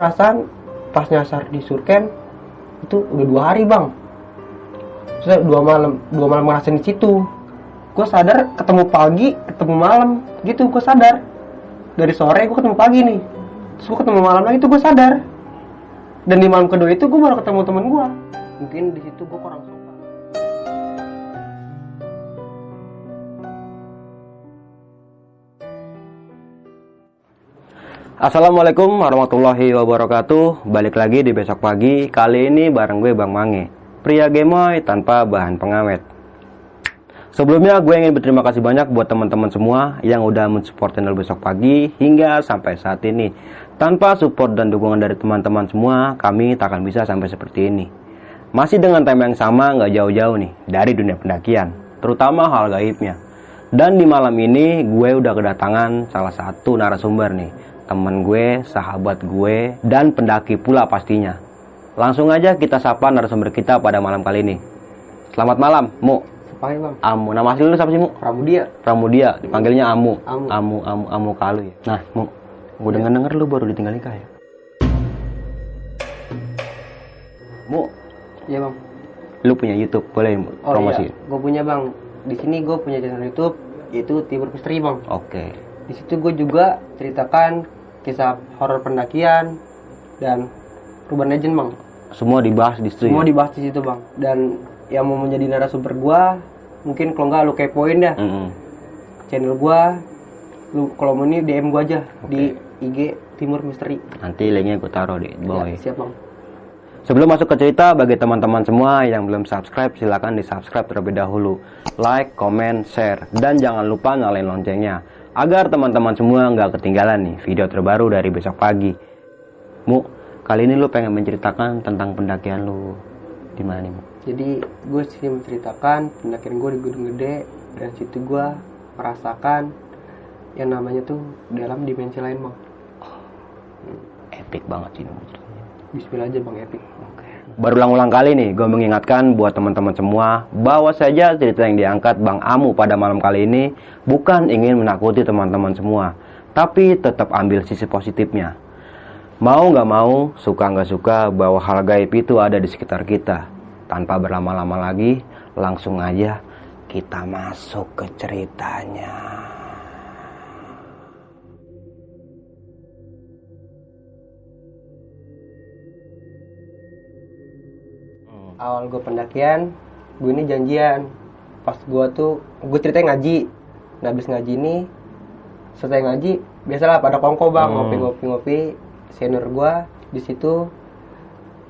perasaan pas nyasar di surken itu udah dua hari bang. Saya dua malam dua malam ngerasain di situ. Gue sadar ketemu pagi ketemu malam gitu gue sadar. Dari sore gue ketemu pagi nih. Terus gue ketemu malam lagi tuh gue sadar. Dan di malam kedua itu gue baru ketemu temen gue mungkin di situ gue kurang Assalamualaikum warahmatullahi wabarakatuh. Balik lagi di besok pagi. Kali ini bareng gue Bang Mange Pria gemoy tanpa bahan pengawet Sebelumnya gue ingin berterima kasih banyak buat teman-teman semua Yang udah mensupport channel besok pagi Hingga sampai saat ini. Tanpa support dan dukungan dari teman-teman semua Kami tak akan bisa sampai seperti ini. Masih dengan tema yang sama nggak jauh-jauh nih Dari dunia pendakian Terutama hal gaibnya. Dan di malam ini gue udah kedatangan salah satu narasumber nih teman gue, sahabat gue, dan pendaki pula pastinya. Langsung aja kita sapa narasumber kita pada malam kali ini. Selamat malam, Mu. Ya bang? Amu. Nama asli lu siapa sih, Mu? Pramudia Pramudia, dipanggilnya Amu. Amu. Amu, Amu, Amu Kalu ya. Nah, Mu, gue denger-denger lu baru ditinggal nikah ya? Mu, iya bang lu punya YouTube, boleh Mu, oh promosi? iya gue punya bang di sini gue punya channel YouTube yaitu Timur Misteri bang Oke. di situ gue juga ceritakan kisah horor pendakian dan urban legend bang Semua dibahas di situ semua ya? dibahas di situ bang dan yang mau menjadi narasumber gue mungkin kalau nggak lu kepoin dah Mm-mm. channel gue lu kalau mau ini DM gue aja di IG Timur Misteri Nanti linknya gue taruh di bawah ya, ya. siap bang Sebelum masuk ke cerita, bagi teman-teman semua yang belum subscribe, silakan di subscribe terlebih dahulu. Like, comment, share, dan jangan lupa nyalain loncengnya. Agar teman-teman semua nggak ketinggalan nih video terbaru dari besok pagi. Mu, kali ini lu pengen menceritakan tentang pendakian lu di mana nih, Mu? jadi gue sih menceritakan pendakian gue di Gunung Gede dan situ gue merasakan yang namanya tuh dalam dimensi lain bang Epic banget sih. Bismillah aja bang epic Berulang-ulang kali nih, gue mengingatkan buat teman-teman semua bahwa saja cerita yang diangkat Bang Amu pada malam kali ini bukan ingin menakuti teman-teman semua, tapi tetap ambil sisi positifnya. Mau nggak mau, suka nggak suka bahwa hal gaib itu ada di sekitar kita. Tanpa berlama-lama lagi, langsung aja kita masuk ke ceritanya. Awal gue pendakian gue ini janjian. Pas gue tuh gue ceritanya ngaji. Nah habis ngaji ini selesai ngaji biasalah pada kongko bang. Hmm. ngopi ngopi ngopi senior gue di situ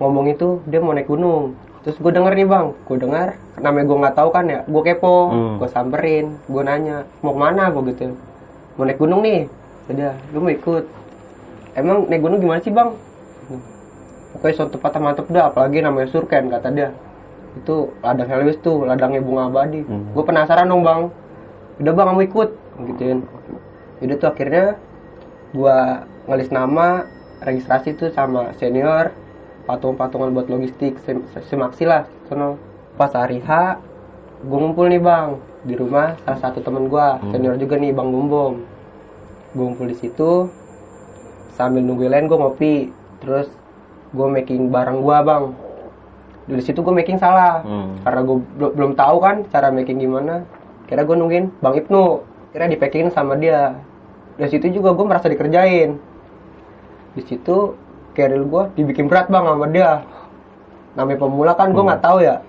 ngomong itu dia mau naik gunung. Terus gue denger nih bang. Gue dengar namanya gue nggak tahu kan ya gue kepo. Hmm. gue samperin gue nanya mau ke mana? gue gitu. Mau naik gunung nih. Udah lu mau ikut? Emang naik gunung gimana sih bang pokoknya suatu tempat yang mantep dah apalagi namanya surken kata dia. Itu ladang Helwis tuh ladangnya bunga abadi Hmm. gue penasaran dong bang. Udah bang kamu ikut? Gituin. Udah tuh akhirnya gue ngelis nama registrasi tuh sama senior patung-patungan buat logistik sem semaksi lah sono. Pas hari H gue ngumpul nih bang di rumah salah satu temen gue senior juga nih bang Bumbom gue ngumpul di situ sambil nunggu lain gue ngopi. Terus gue making barang gue bang. Dari situ gue making salah. Hmm. karena gue belum tahu kan cara making gimana. Kira gue nungguin bang Ibnu kira di packingin sama dia. Dari situ juga gue merasa dikerjain. Di situ keril gue dibikin berat bang sama dia. Namanya pemula kan gue nggak tahu ya.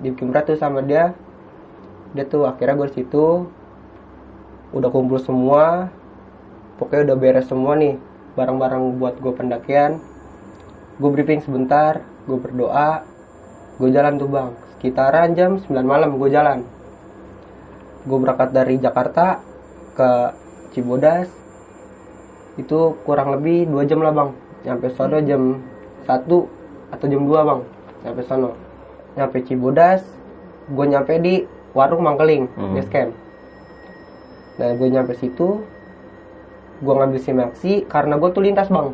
Dibikin berat tuh sama dia. Dia tuh akhirnya gue di situ. Udah kumpul semua. Pokoknya udah beres semua nih barang-barang buat gue pendakian gue briefing sebentar gue berdoa gue jalan tuh bang. Sekitaran jam 9 malam gue jalan. Gue berangkat dari Jakarta ke Cibodas. Itu kurang lebih dua jam lah bang. Nyampe sono jam 1 atau jam 2 bang. Nyampe sono. Nyampe Cibodas gue nyampe di warung Mangkeling Hmm. base camp. Nah gue nyampe situ gue ngambil simaksi karena gue tuh lintas bang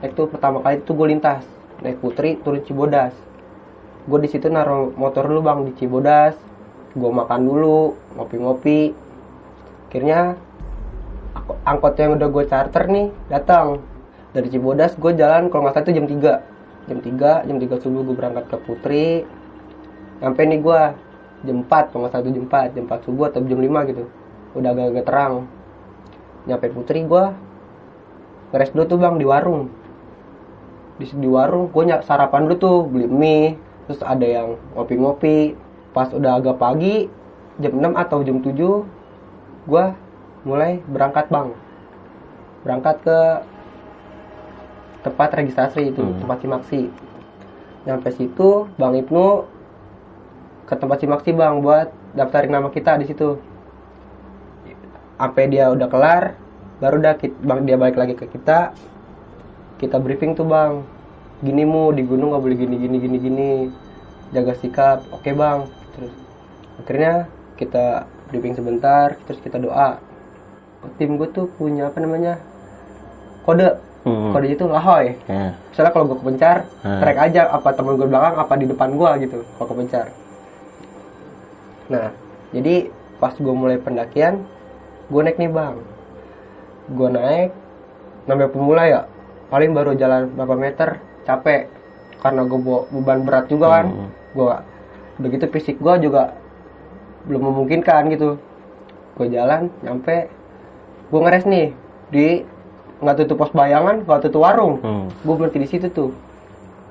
naik tuh pertama kali itu gue lintas. Naik putri turun Cibodas. Gue di situ naruh motor dulu bang di Cibodas. Gue makan dulu ngopi-ngopi. Akhirnya angkot yang udah gue charter nih datang. Dari Cibodas gue jalan kalau nggak salah itu jam 3 jam 3 jam 3 subuh gue berangkat ke Putri. Sampai nih gue jam 4 kalau nggak salah itu jam 4 jam 4 subuh atau jam 5 gitu. Udah agak-agak terang. Nyampe Putri gue ngeres dulu tuh bang di warung di, di warung gue sarapan dulu tuh beli mie terus ada yang ngopi-ngopi. Pas udah agak pagi jam 6 atau jam 7 gue mulai berangkat bang. Berangkat ke tempat registrasi itu Hmm. tempat simaksi nyampe situ bang Ibnu ke tempat simaksi bang buat daftarin nama kita di situ. Sampai dia udah kelar baru dah kit- bang dia balik lagi ke kita kita briefing tuh bang. Gini mu di gunung nggak boleh gini gini gini gini. Jaga sikap. Oke bang. Terus akhirnya kita briefing sebentar terus kita doa. Tim gue tuh punya apa namanya kode. Hmm. kode itu lahoy. Ya. misalnya kalau gue kepencar Hmm. track aja apa temen gue belakang apa di depan gue gitu kalau kepencar. Nah jadi pas gue mulai pendakian gue naik nih bang. Gue naik namanya pemula ya paling baru jalan berapa meter capek. Karena gue bawa beban berat juga kan. Hmm. gue begitu fisik gue juga belum memungkinkan gitu. Gue jalan nyampe gue ngeres nih. Di nggak tutup pos bayangan nggak tutup warung. Hmm. gue berhenti di situ tuh.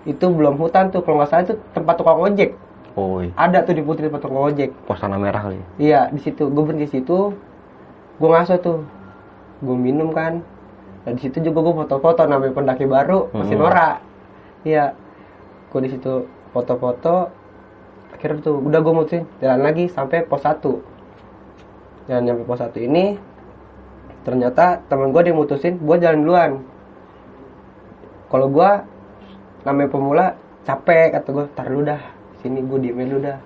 Itu belum hutan tuh. Kalau nggak salah itu tempat tukang ojek. Oh, iya. ada tuh di putri tempat tukang ojek. Pos tanah merah kali. iya di situ. Gue berhenti di situ. Gue ngaso tuh. Gue minum kan nah di situ juga gue foto-foto namanya pendaki baru masih Hmm. norak iya. Gue di situ foto-foto akhirnya tuh udah gue mutusin jalan lagi sampai pos 1 dan nyampe pos 1 ini ternyata temen gue dia mutusin gue jalan duluan. Kalau gue namanya pemula capek kata gue tar dulu dah sini gue diem dulu dah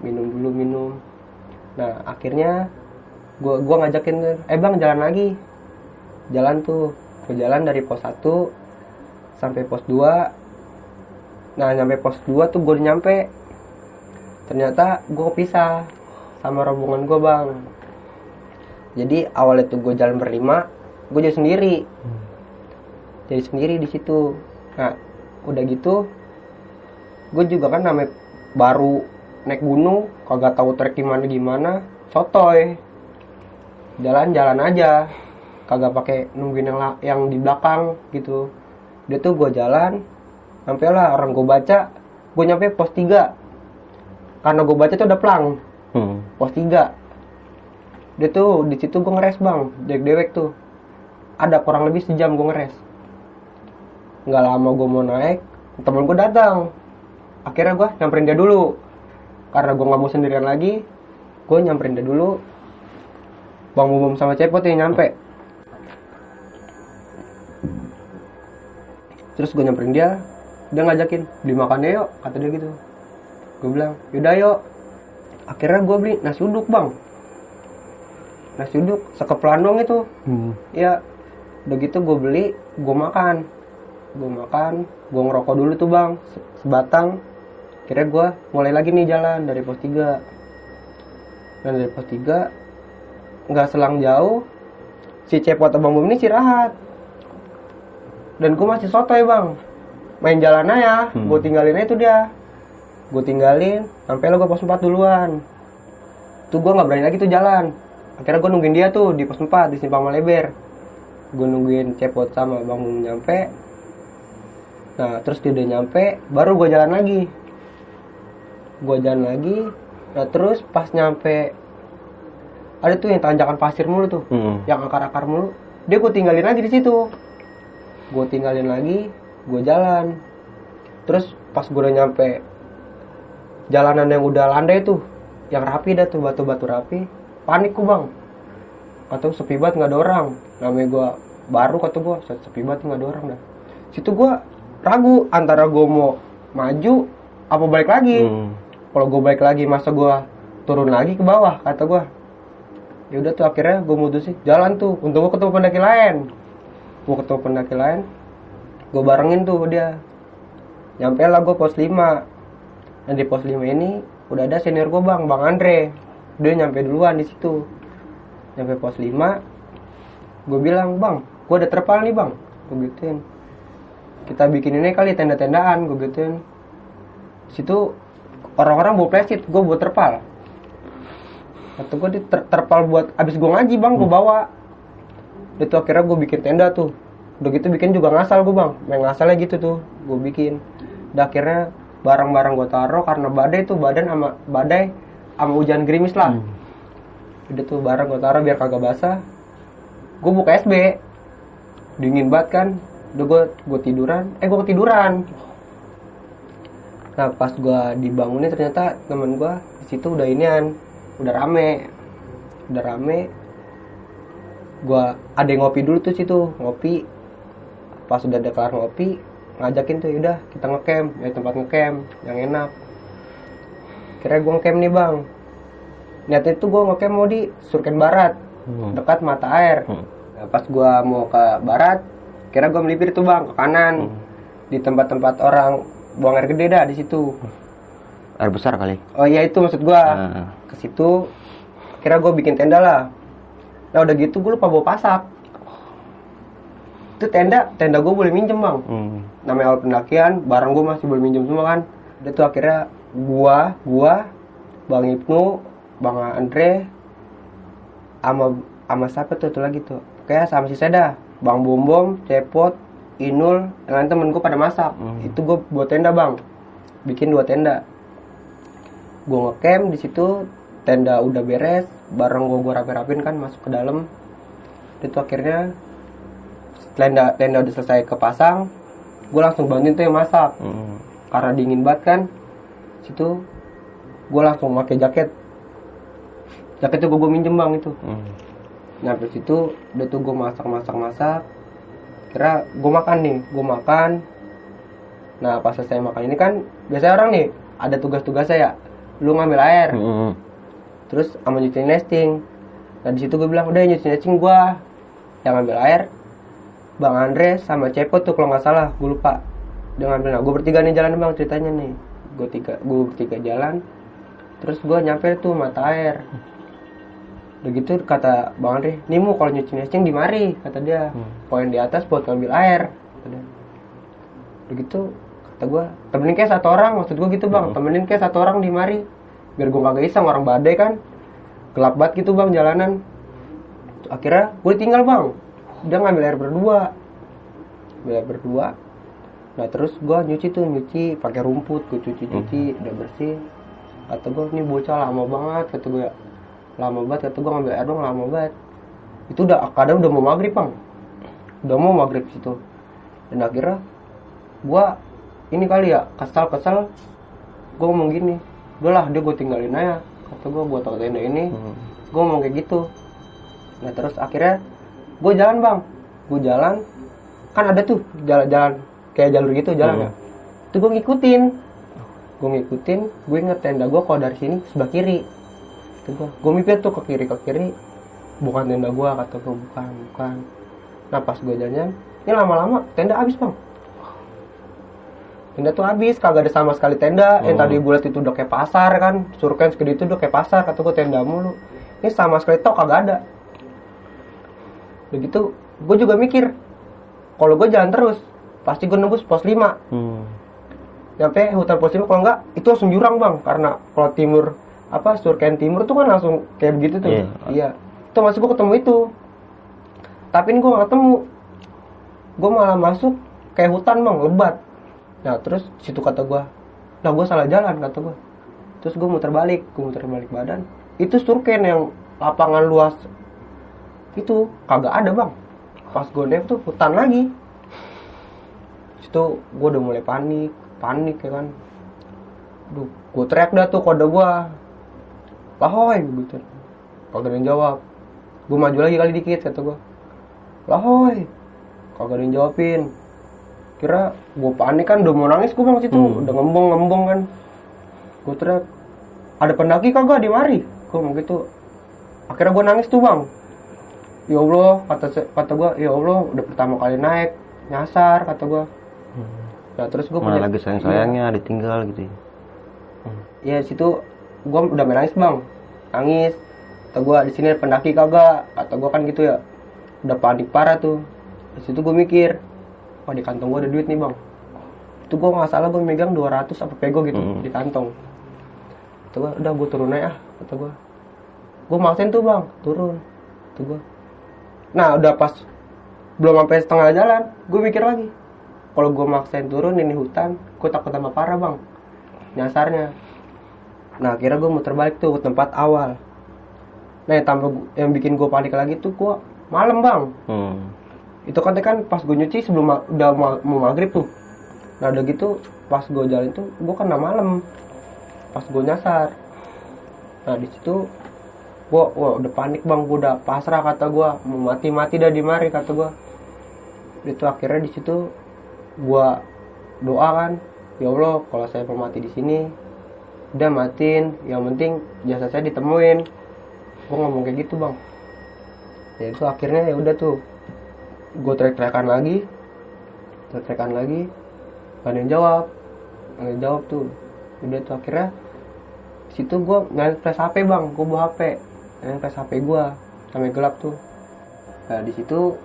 minum dulu minum. Nah akhirnya gue gua ngajakin eh bang jalan lagi jalan tuh gue jalan dari pos 1 sampai pos 2 nah nyampe pos 2 tuh gue nyampe. Ternyata gue pisah sama rombongan gue bang. Jadi awalnya tuh gue jalan berlima gue jadi sendiri. Jadi sendiri di situ. Nah udah gitu gue juga kan namanya baru naik gunung kagak tahu trek gimana gimana sotoy. Jalan-jalan aja kagak pakai nungguin yang yang di belakang gitu. Dia tuh gue jalan sampai lah orang gue baca gue nyampe pos 3 karena gue baca tuh udah plang Hmm. pos 3 dia tuh di situ gue ngeres bang. Dewek-dewek tuh. Ada kurang lebih sejam gue ngeres. Nggak lama gue mau naik temen gue datang. Akhirnya gue nyamperin dia dulu. Karena gue nggak mau sendirian lagi gue nyamperin dia dulu. Bang Bumum sama Cepot yang nyampe terus gue nyamperin dia dia ngajakin beli makannya yuk kata dia gitu. Gue bilang yaudah yuk. Akhirnya gue beli nasi uduk bang. Nasi uduk sekeplan doang itu. Hmm. ya udah gitu gue beli gue makan. Gue makan gue ngerokok dulu tuh bang se- sebatang. Kira gue mulai lagi nih jalan dari pos 3 dan dari pos 3 nggak selang jauh si cepot abang bum ini istirahat dan gue masih sotoy bang. Main jalan aja Hmm. gue tinggalin aja tuh dia. Gue tinggalin sampai lo gue pos 4 duluan. Tuh gue nggak berani lagi tuh jalan. Akhirnya gue nungguin dia tuh di pos 4 di simpang Maleber gue nungguin cepot sama bang nyampe. Nah terus dia udah nyampe baru gue jalan lagi. Gue jalan lagi. Nah terus pas nyampe ada tuh yang tanjakan pasir mulu tuh Hmm. yang akar-akar mulu. Dia gue tinggalin lagi di situ gue tinggalin lagi gue jalan. Terus pas gue udah nyampe jalanan yang udah landai tuh yang rapi dah tuh batu-batu rapi panik gue bang. Atau sepi banget nggak ada orang. Namanya gue baru kata gue sepi banget nggak ada orang dah. Situ gue ragu antara gue mau maju apa balik lagi. Hmm. kalau gue balik lagi masa gue turun lagi ke bawah kata gue ya udah tuh akhirnya gue mutusin jalan tuh untuk gue ketemu pendaki lain gue ketemu pendaki lain gue barengin tuh dia. Nyampe lah gue pos 5 dan di pos 5 ini udah ada senior gue bang bang Andre. Dia nyampe duluan di situ. Nyampe pos 5 gue bilang bang gue ada terpal nih bang. Gue gituin. Kita bikin ini kali tenda-tendaan gue gituin. Situ orang-orang bawa plastik gue buat terpal. Atau gue di ter- terpal buat abis gue ngaji bang gue bawa itu akhirnya gue bikin tenda tuh. Udah gitu bikin juga ngasal gue bang. Main ngasalnya gitu tuh gue bikin. Udah akhirnya barang-barang gue taruh karena badai tuh badan sama badai sama hujan gerimis lah. Udah tuh barang gue taruh biar kagak basah. Gue buka SB dingin banget kan. Udah gue gue tiduran. Eh gue ketiduran. Nah pas gue dibangunin ternyata temen gue di situ udah inian. Udah rame. Udah rame gue ada yang ngopi dulu tuh situ ngopi pas udah ada kelar ngopi ngajakin tuh yaudah kita ngecamp ya tempat ngecamp yang enak kira gue ngecamp nih bang niatnya tuh gue ngecamp mau di Surken Barat Hmm. dekat mata air Hmm. Nah, pas gue mau ke barat kira gue melipir tuh bang ke kanan Hmm. di tempat-tempat orang buang air gede dah di situ Air besar kali. oh iya itu maksud gue Ah. ke situ kira gue bikin tenda lah nah udah gitu gue lupa bawa pasak. Itu tenda tenda gue boleh minjem bang. Hmm. namanya awal pendakian barang gue masih boleh minjem semua kan. Udah tuh akhirnya gua gua bang Ibnu bang Andre sama sama siapa tuh tuh lagi tuh. Kayak sama si Seda bang Bom Bom Cepot Inul yang lain temen gue pada masak. Hmm. itu gue buat tenda bang. Bikin dua tenda. Gue ngecamp di situ tenda udah beres barang gue gue rapi-rapin kan masuk ke dalam. Itu akhirnya tenda tenda udah selesai kepasang gue langsung bantuin tuh yang masak. Hmm. karena dingin banget kan situ gue langsung pakai jaket. Jaket tuh gue minjem bang itu. Hmm. nyampe situ udah tuh gue masak masak masak. Kira gue makan nih gue makan. Nah pas selesai makan ini kan biasanya orang nih ada tugas-tugasnya ya. Lu ngambil air. Hmm. Terus sama nyuci nesting. Nah di situ gue bilang udah nyuci nesting gue yang ngambil air bang Andre sama Cepot tuh kalau nggak salah gue lupa. Dia ngambil nah gue bertiga nih jalan bang ceritanya nih. Gue tiga gue bertiga jalan terus gue nyampe tuh mata air. Udah gitu kata bang Andre nih mu kalau nyuci nesting di mari kata dia. Poin di atas buat ngambil air kata dia. udah gitu kata gue temenin kayak satu orang maksud gue gitu bang. Temenin kayak satu orang di mari biar gue kagak iseng orang badai kan. Gelap banget gitu bang jalanan. Akhirnya gue tinggal bang. Dia ngambil air berdua. Ngambil air berdua. Nah terus gue nyuci tuh nyuci. Pakai rumput gue cuci cuci udah bersih. Kata gue ini bocah lama banget kata gue lama banget kata gue ngambil air dong lama banget. Itu udah kadang udah mau maghrib bang. Udah mau maghrib situ. Dan akhirnya gue ini kali ya kesal kesal gue ngomong gini udah lah dia gue tinggalin aja. Kata gue buat tau tenda ini. Hmm. gue ngomong kayak gitu. Nah terus akhirnya gue jalan bang. Gue jalan. Kan ada tuh jalan-jalan kayak jalur gitu jalan ya. Itu gue ngikutin. Gue ngikutin. Gue inget tenda gue kalau dari sini sebelah kiri. Itu gue gue mimpi tuh ke kiri ke kiri. Bukan tenda gue kata gue bukan bukan. Nah pas gue jalan ini lama-lama tenda habis bang tenda tuh habis kagak ada sama sekali tenda. Yang Oh. tadi gue liat itu udah kayak pasar kan. Surken segede itu udah kayak pasar kata gue tenda mulu. Ini sama sekali tok kagak ada. Begitu gue juga mikir kalau gue jalan terus pasti gue nembus pos 5 Hmm. nyampe hutan pos 5 kalau enggak itu langsung jurang bang. Karena kalau timur apa surken timur tuh kan langsung kayak begitu tuh. Iya. iya. Itu masuk gue ketemu itu. Tapi ini gue gak ketemu. Gue malah masuk kayak hutan bang lebat nah terus situ kata gue nah gue salah jalan kata gue terus gue muter balik gue muter balik badan. Itu surken yang lapangan luas itu kagak ada bang. Pas gue naik tuh hutan lagi. Situ gue udah mulai panik panik ya kan. Duh, gue teriak dah tuh kode gue lahoy gitu kagak ada yang jawab. Gue maju lagi kali dikit kata gue lahoy kagak ada yang jawabin kira gue panik kan udah mau nangis gue bang situ Hmm. udah ngembong ngembong kan. Gue teriak ada pendaki kagak? Di mari. Gue mau gitu. Akhirnya gue nangis tuh bang. Ya allah kata kata gue ya allah udah pertama kali naik nyasar kata gue nah terus gue Mana lagi sayang sayangnya ditinggal gitu. ya. ya situ gue udah main nangis bang. Nangis. Kata gue di sini pendaki kagak? Kata gue kan gitu ya. Udah panik parah tuh. Di situ gue mikir wah di kantong gue ada duit nih bang. Itu gue nggak salah gue megang 200 apa pego gitu Hmm. di kantong. Itu gue udah gue turun aja ah, kata gue gue maksain tuh bang turun. Itu gue nah udah pas belum sampai setengah jalan gue mikir lagi kalau gue maksain turun ini hutan gue takut tambah parah bang nyasarnya. Nah akhirnya gue muter balik tuh ke tempat awal. Nah yang tambah yang bikin gue panik lagi tuh gue malam bang. Hmm. Itu kan kan pas gue nyuci sebelum ma- udah ma- mau maghrib tuh. Nah udah gitu pas gue jalan tuh gue kena malam. Pas gue nyasar. Nah di situ gue wah udah panik bang. Gue udah pasrah kata gue mau mati mati dah di mari kata gue itu akhirnya di situ gue doa kan. Ya allah kalau saya mau mati di sini udah matiin. Yang penting jasa saya ditemuin. Gue ngomong kayak gitu bang. Ya itu akhirnya ya udah tuh gue trek-trekan lagi. Trek-trekan lagi. Gak ada yang jawab. Gak ada yang jawab tuh. Udah tuh akhirnya situ gue nyari flash HP bang. Gue bawa HP nyari flash HP gue sampai gelap tuh. Nah di situ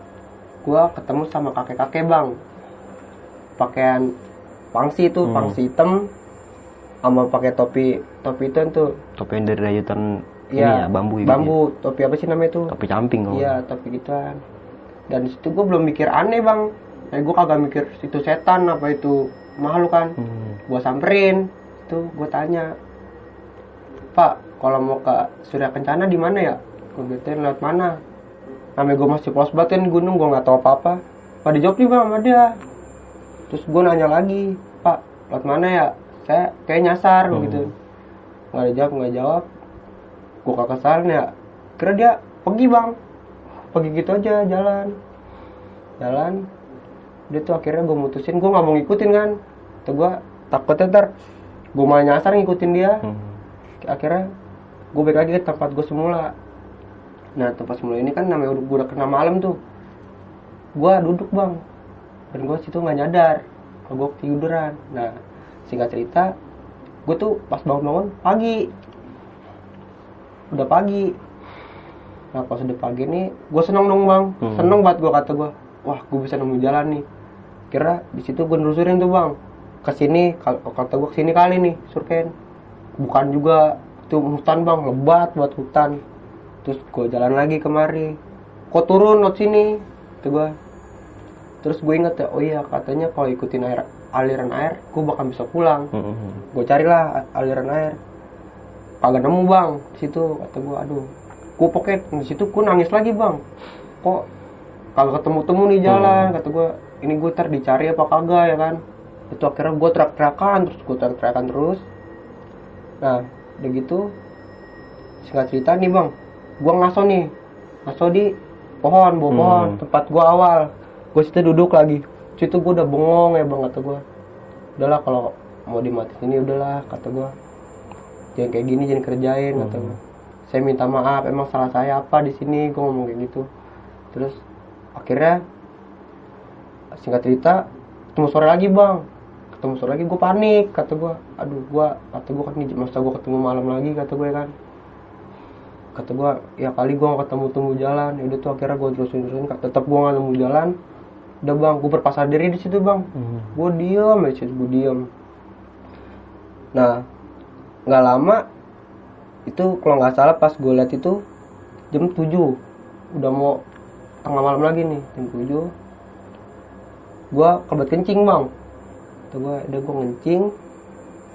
gue ketemu sama kakek-kakek bang. Pakaian pangsi tuh Hmm. pangsi hitam. Sama pakai topi topi itu tuh. Topi yang dari rayutan ini Iya, ya, bambu gitu bambu. topi apa sih namanya tuh? Ya? Topi camping kalau. Iya, tapi gituan. Dan situ gue belum mikir aneh bang. Eh gue kagak mikir itu setan apa itu makhluk kan. Hmm. Gue samperin, tuh gue tanya, Pak, kalau mau ke Surya Kencana di mana ya? Gue gituin lewat mana? Namanya gue masih polos banget kan gunung, gue nggak tahu apa-apa. Pak dijawab nih bang sama dia. Terus gue nanya lagi, Pak, lewat mana ya? Saya kayak nyasar Hmm. gitu. Nggak ada jawab, nggak jawab. Gue kakak ya. Kira dia pergi bang. Pergi gitu aja jalan. Jalan. Dia tuh akhirnya gue mutusin, gue nggak mau ngikutin kan. Tuh gue takutnya ntar gue malah nyasar ngikutin dia. Hmm. akhirnya gue balik lagi ke tempat gue semula. Nah tempat semula ini kan namanya udah gue udah kena malam tuh. Gue duduk bang. Dan gue situ nggak nyadar. Kalau gue ketiduran. Nah singkat cerita gue tuh pas bangun-bangun pagi. Udah pagi nah pas udah pagi nih gue seneng dong bang. Hmm. seneng banget gue kata gue wah gue bisa nemu jalan nih. Kira di situ gue nelusurin tuh bang. Ke sini kalau kata gue ke sini kali nih surken bukan juga itu hutan bang. Lebat buat hutan. Terus gue jalan lagi kemari. Kok turun lot sini? Itu gue terus gue inget ya oh iya katanya kalau ikutin air aliran air gue bakal bisa pulang. Hmm, hmm. gue carilah aliran air. Kagak nemu bang di situ kata gue aduh gue pokoknya di situ gue nangis lagi bang. Kok kagak ketemu temu nih jalan kata gue ini gue ntar dicari apa kagak ya kan. Itu akhirnya gue teriak-teriakan terus gue teriak-teriakan terus. Nah udah gitu singkat cerita nih bang gue ngaso nih ngaso di pohon bawah Hmm. pohon tempat gue awal. Gue situ duduk lagi. Situ gue udah bengong ya bang kata gue udahlah kalau mau dimati ini udahlah kata gue jangan kayak gini jangan kerjain kata Hmm. gue saya minta maaf emang salah saya apa di sini? Gue ngomong kayak gitu. Terus akhirnya singkat cerita ketemu sore lagi bang. Ketemu sore lagi gue panik kata gue aduh gue kata gue kan nih masa gue ketemu malam lagi kata gue kan? Kata gue ya kali gue gak ketemu temu jalan. Ya udah tuh akhirnya gue terusin terusin tetap gue gak nemu jalan. Udah bang gue berpasar diri di situ bang. Hmm. gue diem aja gue diem. Nah nggak lama itu kalau nggak salah pas gue liat itu jam 7 udah mau tengah malam lagi nih jam 7 gue kebelet kencing bang. Tuh gue udah gue ngencing.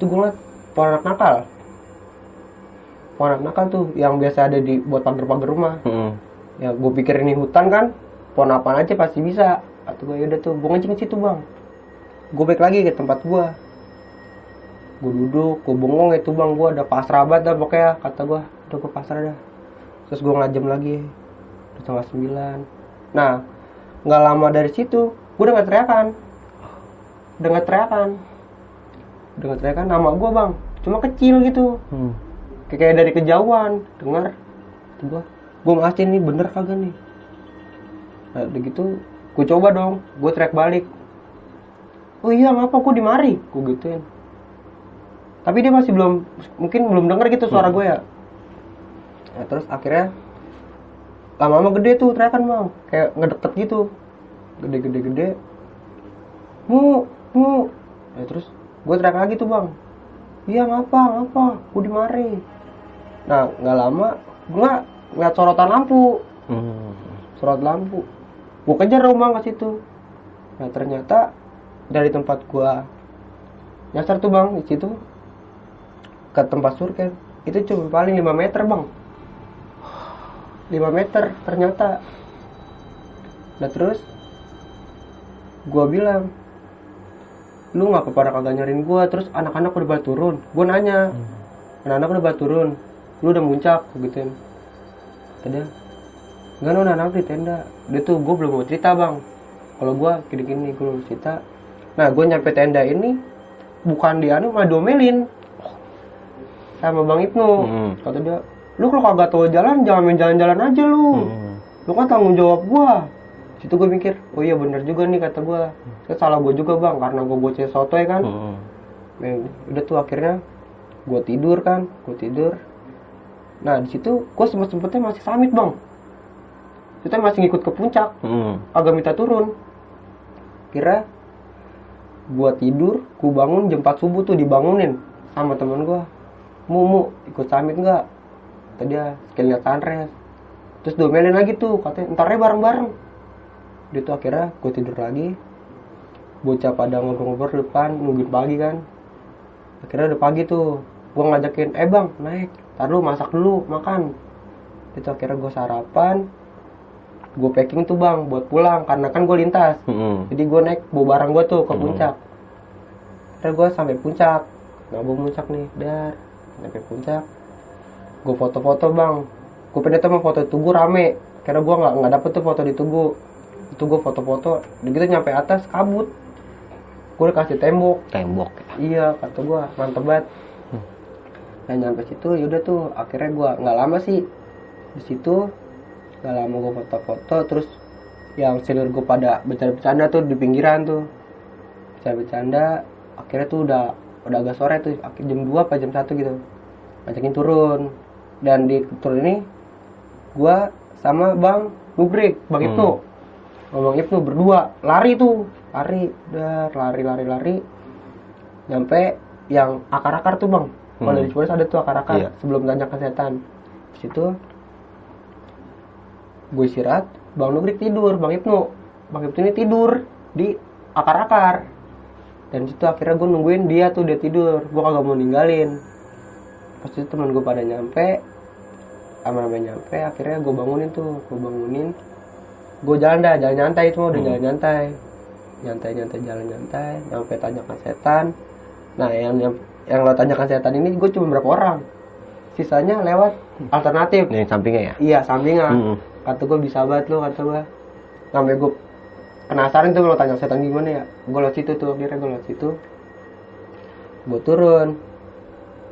Tuh gue ngeliat pohon anak nakal. Pohon anak nakal tuh yang biasa ada di buat pagar-pagar rumah. Hmm. ya gue pikir ini hutan kan? Pohon apa aja pasti bisa. Atau gue yaudah tuh gue ngencing situ bang. Gue balik lagi ke tempat gue gue duduk gue bengong itu bang gue ada pasrah banget dah pokoknya kata gue udah gue pasrah dah. Terus gue ngeliat jam lagi udah tengah sembilan. Nah nggak lama dari situ gue udah nggak teriakan udah nggak teriakan udah nggak teriakan nama gue bang. Cuma kecil gitu. Hmm. kayak kayak dari kejauhan dengar. Gua gua ngasih nih bener kagak nih? Nah udah gitu gue coba dong. Gue track balik. Oh iya ngapa gue di mari gue gituin tapi dia masih belum mungkin belum denger gitu suara gue ya. Nah, terus akhirnya lama-lama gede tuh teriakan bang kayak ngedeket gitu. Gede-gede gede mu mu. Ya terus gue teriak lagi tuh bang. Iya ngapa ngapa? Gue dimari. Nah nggak lama gue ngeliat sorotan lampu. Hmm. sorot lampu. Gue kejar rumah ke situ. Nah ternyata dari tempat gua nyasar tuh bang di situ ke tempat surken itu cuma paling 5 meter bang. 5 meter ternyata. Nah terus gua bilang lu nggak pada kagak nyariin gua. Terus anak-anak udah pada turun. Gua nanya anak-anak udah pada turun? Lu udah muncak? Gituin. Kata dia Enggak no, anak di tenda. Dia tuh gue belum mau cerita bang. Kalau gue gini-gini gue belum cerita. Nah gue nyampe tenda ini bukan di anu malah domelin sama bang Ibnu. Hmm. Kata dia, lu kalau kagak tahu jalan jangan main jalan-jalan aja lu. Hmm. Lu kan tanggung jawab gue. Situ gue mikir, oh iya bener juga nih kata gue. Itu salah gue juga bang karena gue bocah sotoy kan. Hmm. Nah, udah tuh akhirnya gue tidur kan, gue tidur. Nah di situ gue sempet sempetnya masih samit bang. Kita masih ngikut ke puncak, Hmm. agak minta turun. Kira gue tidur, gue bangun jam 4 subuh tuh dibangunin sama temen gue. Mu, mu, ikut samit nggak? Tadi dia sekali lihat sunrise. Terus domelin lagi tuh, katanya entarnya bareng-bareng. Dia tuh akhirnya gue tidur lagi. Bocah pada ngobrol-ngobrol depan, nungguin pagi kan akhirnya udah pagi tuh gue ngajakin eh bang naik tar lu masak dulu makan itu akhirnya gue sarapan gue packing tuh bang buat pulang karena kan gue lintas Hmm. jadi gue naik bawa barang gue tuh ke Hmm. puncak terus gue sampai puncak ngabung puncak nih dar sampai puncak. Gue foto-foto bang. Gue pengen tuh mau foto tugu rame. Karena gue nggak nggak dapet tuh foto di tugu. Itu gue foto-foto. Udah gitu nyampe atas kabut. Gue kasih tembok. Tembok. Iya kata gua. Mantep banget. Nah nyampe situ yaudah tuh akhirnya gua nggak lama sih. Di situ nggak lama gua foto-foto. Terus yang senior gua pada bercanda-bercanda tuh di pinggiran tuh. Bercanda-bercanda akhirnya tuh udah udah agak sore tuh akhir jam 2 apa jam 1 gitu. Ngajakin turun. Dan di turun ini gua sama bang Nugrik bang Hmm. Ibnu. Bang Ibnu berdua lari tuh. Lari udah lari lari lari. Nyampe yang akar-akar tuh bang. Kalau Hmm. di Cibodas ada tuh akar-akar Iya. sebelum tanjak kesehatan. Di situ gue istirahat bang Nugrik tidur bang Ibnu. Bang Ibnu ini tidur di akar-akar dan situ akhirnya gue nungguin dia tuh dia tidur. Gue kagak mau ninggalin. Pas itu teman gue pada nyampe sama nyampe akhirnya gue bangunin tuh. Gue bangunin. Gue jalan dah jalan nyantai itu mah udah Hmm. jalan nyantai. Nyantai nyantai jalan nyantai. Nyampe tanjakan setan. Nah yang yang yang lewat tanjakan setan ini gue cuma berapa orang. Sisanya lewat alternatif. Yang sampingnya ya? iya sampingan Hmm. kata gue bisa banget lo kata gue sampai gue penasaran tuh kalau tanya setan gimana ya? Gue lewat situ tuh akhirnya gue lewat situ. Gue turun.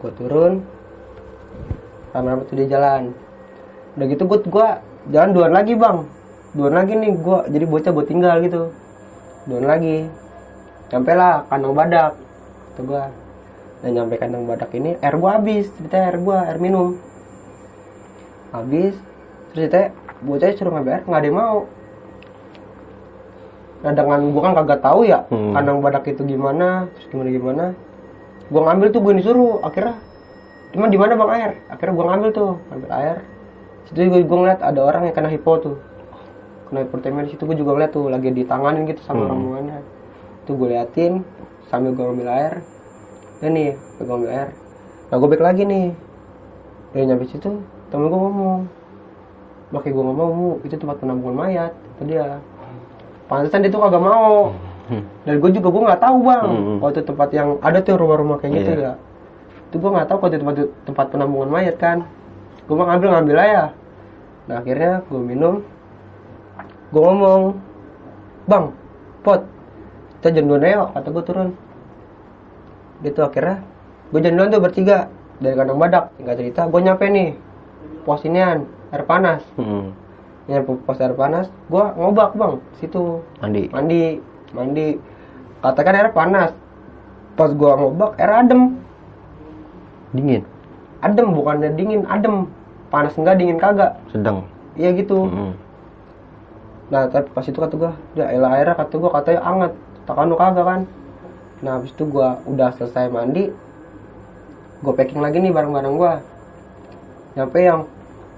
Gue turun. Rame-rame tuh di jalan. Udah gitu gue gua jalan duluan lagi bang. Duluan lagi nih gue jadi bocah gue tinggal gitu. Duluan lagi. Sampai lah kandang badak. Kata gue dan nyampe kandang badak ini air gue habis. Cerita air gue air minum. Habis. Terus kita bocahnya suruh ngambil air nggak ada yang mau nah dengan gue kan kagak tahu ya Hmm. kandang badak itu gimana terus gimana gimana. Gue ngambil tuh gue disuruh akhirnya. Cuman di mana bang air? Akhirnya gue ngambil tuh ngambil air. Situ gue gue ngeliat ada orang yang kena hipo tuh. Kena hipotermia di situ gue juga ngeliat tuh lagi ditanganin gitu sama Hmm. rombongannya tuh gue liatin sambil gue ngambil air. Dan nih gue ngambil air. Nah gue balik lagi nih. Dari nyampe situ temen gue ngomong makanya gue ngomong itu tempat penampungan mayat itu dia pantesan dia tuh kagak mau. Hmm. dan gue juga gue nggak tahu bang Hmm. waktu tempat yang ada tuh rumah-rumah kayak gitu Iya. ya. Itu gue nggak tahu kalau tempat tempat penampungan mayat kan. Gue mah ngambil ngambil aja. Nah akhirnya gue minum. Gue ngomong bang pot kita jenduan yuk," kata gue turun. Gitu akhirnya. Gue jenduan tuh bertiga. Dari kandang badak nggak cerita gue nyampe nih. Pos inian air panas. Hmm. Nyampe pos air panas gue ngobak bang situ. Mandi. mandi mandi. Katakan air panas. Pas gua ngobak air adem. Dingin. adem bukannya dingin adem. Panas enggak dingin kagak. Sedang. iya gitu. Hmm. nah tapi pas itu kata gua ya elah airnya kata gua katanya anget. Takkan lu kagak kan? Nah habis itu gue udah selesai mandi gue packing lagi nih barang-barang gue nyampe yang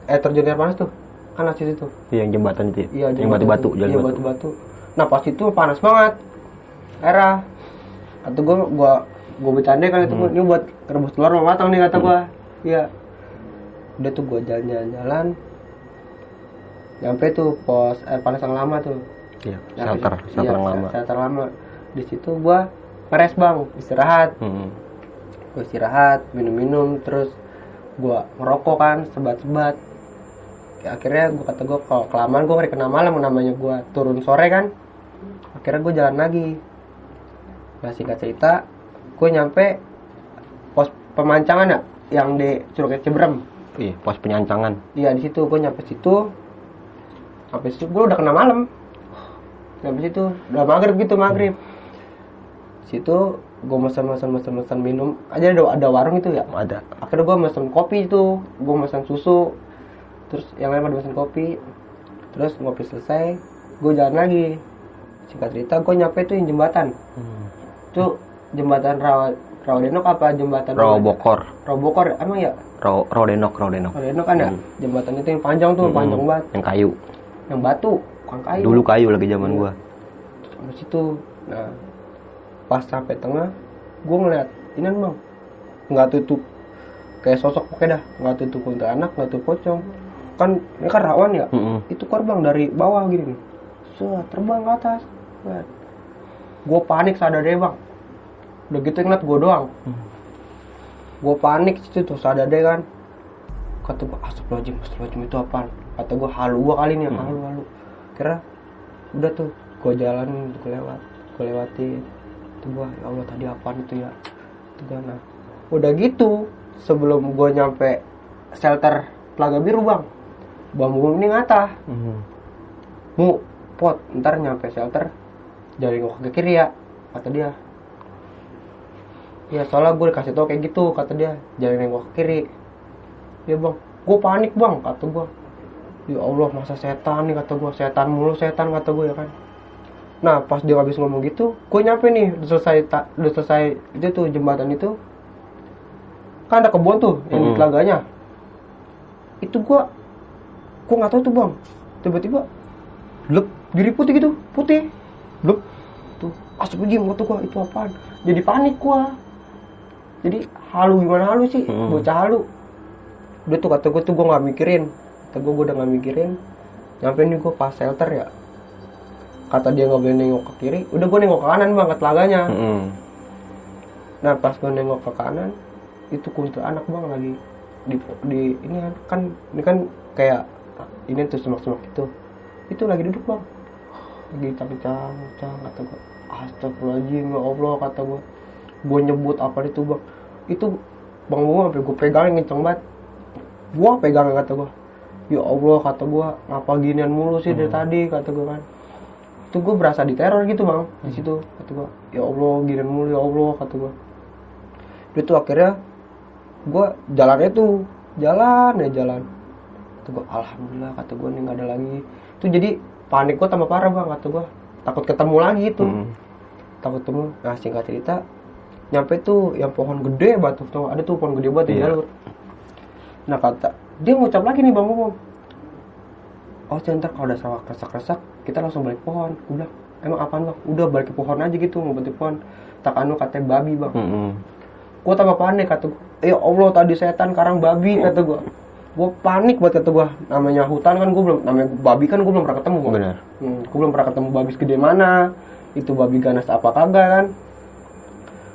air terjun air panas tuh kan asis itu. Iya, yang jembatan itu. iya yang batu-batu, jalan iya batu. batu-batu. Nah pas itu panas banget. Era. Atau gue gua gue bercanda kan itu Hmm. ini buat rebus telur mau matang nih kata gue iya. Udah tuh gue jalan-jalan. Nyampe tuh pos air panas yang lama tuh. Iya, Nah, shelter, iya, shelter yang lama. shelter lama. Di situ gue ngeres bang. Istirahat. Mm-mm. gue istirahat minum-minum terus gue ngerokok kan sebat-sebat. Ya, akhirnya gue kata gue kalau kelamaan gue kena malam namanya gue turun sore kan. Akhirnya gue jalan lagi. Nah singkat cerita gue nyampe pos pemancangan ya yang di Curug Cebrem Iya, pos penyancangan. iya di situ. Gue nyampe situ. Sampai situ gue udah kena malam. Sampai situ. Udah maghrib gitu maghrib. Situ gue mesen mesen mesen mesen minum. Aja ada ada warung itu ya. Ada. akhirnya gue mesen kopi itu. Gue mesen susu terus yang lain pada mesen kopi terus ngopi selesai gue jalan lagi singkat cerita gue nyampe tuh yang jembatan Hmm. itu jembatan rawa rawadenok apa jembatan Rawa Bokor. Rawabokor emang ya Rawa Rawadenok, Rawadenok. Rawadenok kan ya jembatan itu yang panjang tuh Mm-mm. panjang banget Yang kayu. yang batu bukan kayu Dulu kayu lagi zaman Iya. gua. sampai situ nah pas sampai tengah gue ngeliat ini bang nggak tutup kayak sosok pakai dah nggak tutup kuntilanak nggak tutup pocong kan ini kan rawan ya? Mm-mm. itu keluar bang dari bawah gini nih. So terbang ke atas. Gue panik sadar deh bang. Udah gitu ngeliat gue doang. Hmm. gue panik situ tuh sadar deh kan. Kata gue astagfirullahaladzim astagfirullahaladzim itu apaan? Kata gue halu gue kali nih Hmm. halu halu. Kira udah tuh gue jalan gue lewat gue lewatin itu gue ya Allah tadi apaan itu ya? Itu gue nah udah gitu sebelum gue nyampe shelter telaga biru bang bambu ini ngatah. Mm. mu pot ntar nyampe shelter jadi nengok ke kiri ya kata dia. Ya soalnya gue dikasih tau kayak gitu kata dia jangan nengok ke kiri. Ya bang gue panik bang kata gue ya Allah masa setan nih kata gue setan mulu setan kata gue ya kan. Nah pas dia habis ngomong gitu gue nyampe nih udah selesai ta- udah selesai itu tuh jembatan itu. Kan ada kebun tuh yang di Hmm. telaganya. Itu gue gue nggak tahu tuh bang. Tiba-tiba lep diri putih gitu putih. Lep tuh astagfirullahaladzim kata gua itu apaan? Jadi panik gua. Jadi halu gimana halu sih? Hmm. bocah halu. Udah tuh kata gua tuh gua nggak mikirin. Kata gua gua udah nggak mikirin. Nyampe nih gua pas shelter ya. Kata dia nggak boleh nengok ke kiri. Udah gua nengok ke kanan bang ke telaganya. Mm-mm. nah pas gua nengok ke kanan itu kuntilanak bang lagi di, di ini kan kan ini kan kayak ini tuh semak-semak itu. Itu lagi duduk bang. Lagi cancang cancang kata gua. Astagfirullahaladzim ya Allah kata gua. Gua nyebut apa itu bang. Itu bang gua sampai gua pegangin kenceng banget. Gua pegang kata gua. Ya Allah kata gua ngapa ginian mulu sih dari tadi? kata gua kan. Itu gua berasa diteror gitu bang di situ kata gua. Ya Allah ginian mulu ya Allah kata gua. Itu akhirnya gua jalannya tuh jalan ya jalan kata gua alhamdulillah kata gua nih nggak ada lagi. Itu jadi panik gua tambah parah bang kata gua. Takut ketemu lagi itu. Mm. takut ketemu. Nah singkat cerita nyampe tuh yang pohon gede batu tuh ada tuh pohon gede banget di Iya. jalur. Nah kata dia ngucap lagi nih bang ngomong oh ntar kalau udah sawah kesak-kesak kita langsung balik pohon. Gue bilang emang apaan bang? Udah balik ke pohon aja gitu ngumpet di pohon. Tak anu katanya babi bang. Mm-mm. gue tambah panik kata gue ya Allah tadi setan karang babi kata gue gue panik banget kata gue namanya hutan kan gue belum namanya babi kan gue belum pernah ketemu Bang. Benar. hmm, gue belum pernah ketemu babi segede mana itu babi ganas apa kagak kan.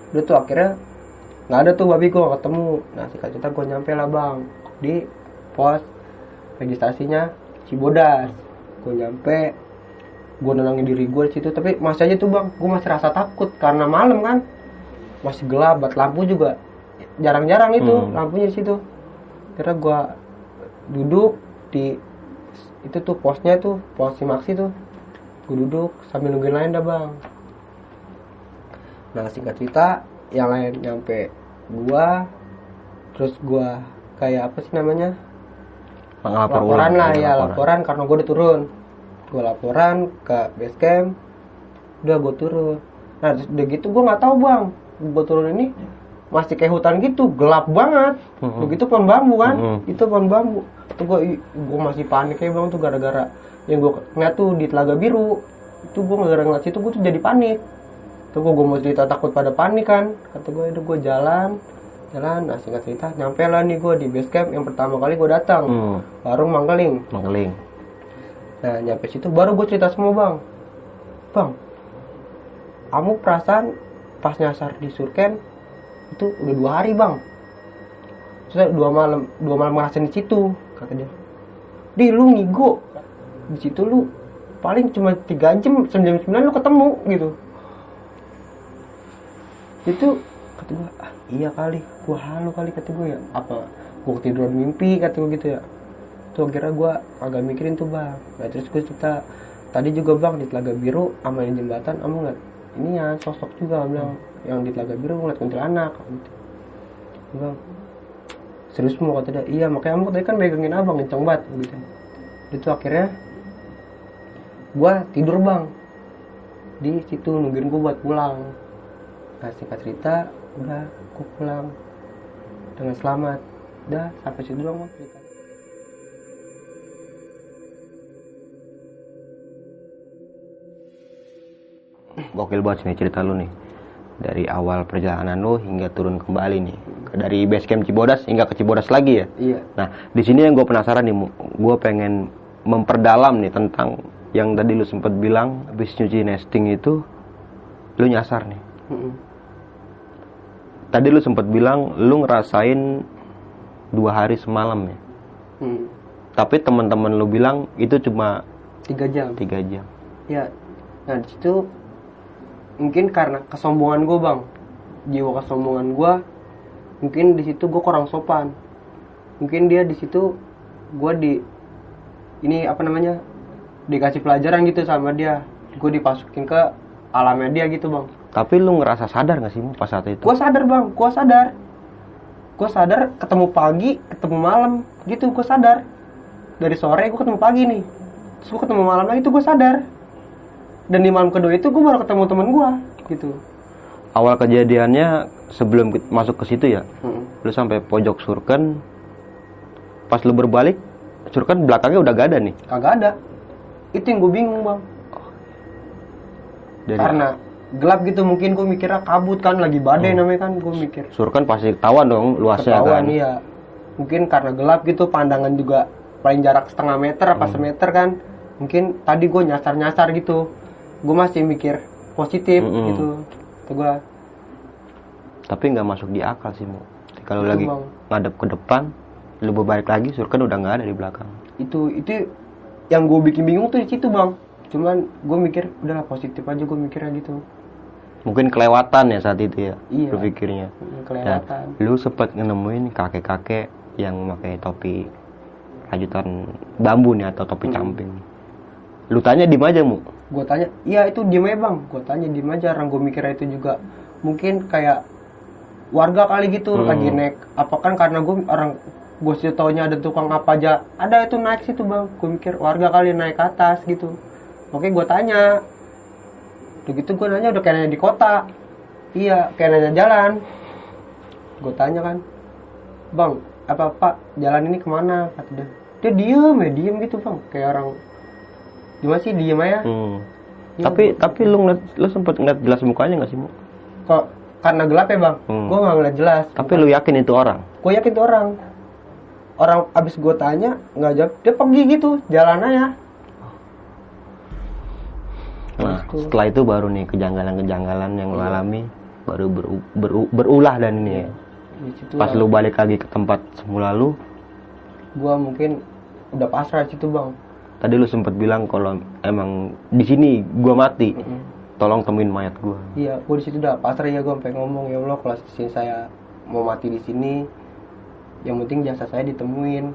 Udah tuh akhirnya nggak ada tuh babi gue ketemu. Nah singkat cerita gue nyampe lah bang. Di pos registrasinya Cibodas. Gue nyampe gue nenangin diri gue di situ tapi masih aja tuh bang. Gue masih rasa takut karena malam kan. Masih gelap bat lampu juga jarang-jarang itu Hmm. lampunya di situ. Kira gue duduk di itu tuh posnya tuh pos simaksi tuh. Gue duduk sambil nungguin lain dah bang. Nah singkat cerita yang lain nyampe gua terus gua kayak apa sih namanya? Lapor laporan ulang, lah ya laporan. karena gue udah turun. Gue laporan ke base camp udah gue turun. Nah terus udah gitu gue nggak tahu bang. Gue turun ini masih kayak hutan gitu gelap banget. Mhm. begitu pohon bambu kan? Mhm. itu pohon bambu. Tuh gue gue masih panik ya bang tuh gara-gara yang gue ngeliat tuh di telaga biru. Itu gue gara-gara ngeliat situ gue tuh jadi panik. Tuh gue gue mau cerita takut pada panik kan? Kata gue itu gue jalan jalan. Nah singkat cerita nyampe lah nih gue di base camp yang pertama kali gue datang. Hmm. warung mangkeling Mangkeling. Nah nyampe situ baru gue cerita semua bang. Bang Kamu perasaan pas nyasar di surken Itu udah dua hari bang. Saya dua malam Dua malam ngerasain di situ Kata dia. Di lu ngigo. Di situ lu paling cuma tiga jam jam sembilan lu ketemu gitu. Itu kata gue ah iya kali. Gue halu kali kata gue ya. Apa gue ketiduran mimpi kata gue gitu ya. Tuh akhirnya gue agak mikirin tuh bang. Nah terus gue cerita tadi juga bang di telaga biru sama yang jembatan kamu ngeliat ini ya sosok juga bilang yang di telaga biru ngeliat kuntilanak. Gua bilang serius mau kata dia iya makanya kamu tadi kan megangin abang kenceng banget. Gitu itu akhirnya gue tidur bang. Di situ nungguin gue buat pulang. Nah singkat cerita udah gue pulang dengan selamat. Udah sampai situ doang bang cerita. Gokil banget nih cerita lu nih. Dari awal perjalanan lu hingga turun kembali nih. Dari base camp Cibodas hingga ke Cibodas lagi ya. iya Nah, di sini yang gue penasaran nih, gue pengen memperdalam nih tentang yang tadi lu sempat bilang habis nyuci nesting itu lu nyasar nih. Mm-mm. Tadi lu sempat bilang lu ngerasain dua hari semalam ya. Mm. Tapi teman-teman lu bilang itu cuma tiga jam tiga jam. ya nah di situ mungkin karena kesombongan gue bang. Jiwa kesombongan gue mungkin di situ gue kurang sopan. Mungkin dia di situ gue di ini apa namanya dikasih pelajaran gitu sama dia. Gue dipasukin ke alamnya dia gitu bang. Tapi lu ngerasa sadar gak sih pas saat itu? gue sadar bang. Gue sadar. Gue sadar ketemu pagi ketemu malam gitu gue sadar. Dari sore gue ketemu pagi nih. Terus gue ketemu malam lagi tuh gue sadar dan di malam kedua itu gue baru ketemu temen gue gitu. Awal kejadiannya sebelum masuk ke situ ya, Mm. lu sampai pojok surken. Pas lu berbalik, surken belakangnya udah gak ada nih. kagak ada. Itu yang gue bingung bang. Dari karena gelap gitu mungkin gue mikirnya kabut kan lagi badai namanya kan gue mikir. Surken pasti ketahuan dong luasnya ketahuan kan. iya. Mungkin karena gelap gitu pandangan juga paling jarak setengah meter apa semeter kan. Mungkin tadi gue nyasar nyasar gitu gue masih mikir positif Mm-mm. gitu tuh gue Tapi nggak masuk di akal sih Mu. Kalau Itu, lagi Bang. ngadep ke depan, lu berbalik lagi surken udah nggak ada di belakang. itu itu yang gue bikin bingung tuh di situ bang cuman gue mikir udahlah positif aja gue mikirnya gitu Mungkin kelewatan ya saat itu ya, Iya. lu pikirnya. Hmm, Dan kelewatan lu sempet nemuin kakek-kakek yang memakai topi rajutan bambu nih atau topi camping. Lu tanya di aja mu. Gue tanya iya itu diem aja bang. Gue tanya diem aja. Orang gue mikirnya itu juga. Mungkin kayak warga kali gitu Hmm. lagi naik. Apa kan karena gue orang gue sih taunya ada tukang apa aja. Ada itu naik situ bang. Gue mikir warga kali naik ke atas gitu. Oke gue tanya. Udah gitu gue nanya udah kayak nanya di kota? Iya kayak nanya jalan. Gue tanya kan bang apa pak jalan ini ke mana? Kata dia. Dia diem ya diem gitu bang. Kayak orang gimana sih diem aja. Hmm. Iya, tapi tapi lu ngeliat, lu sempet ngeliat jelas mukanya nggak sih kok karena gelap ya bang? Hmm. gue nggak ngeliat jelas Tapi lu yakin itu orang? gue yakin tuh orang. Orang abis gue tanya nggak jawab. Dia pergi gitu jalan aja. Nah, Terus setelah itu baru nih kejanggalan-kejanggalan yang lu alami baru beru- beru- berulah dan ini ya. di situ Pas lu balik lagi ke tempat semula lu, gue mungkin udah pasrah situ bang tadi lu sempet bilang kalau emang di sini gua mati, tolong temuin mayat gua. iya gue di situ udah pasrah ya gue sampai ngomong ya allah kalau di sini saya mau mati di sini yang penting jasa saya ditemuin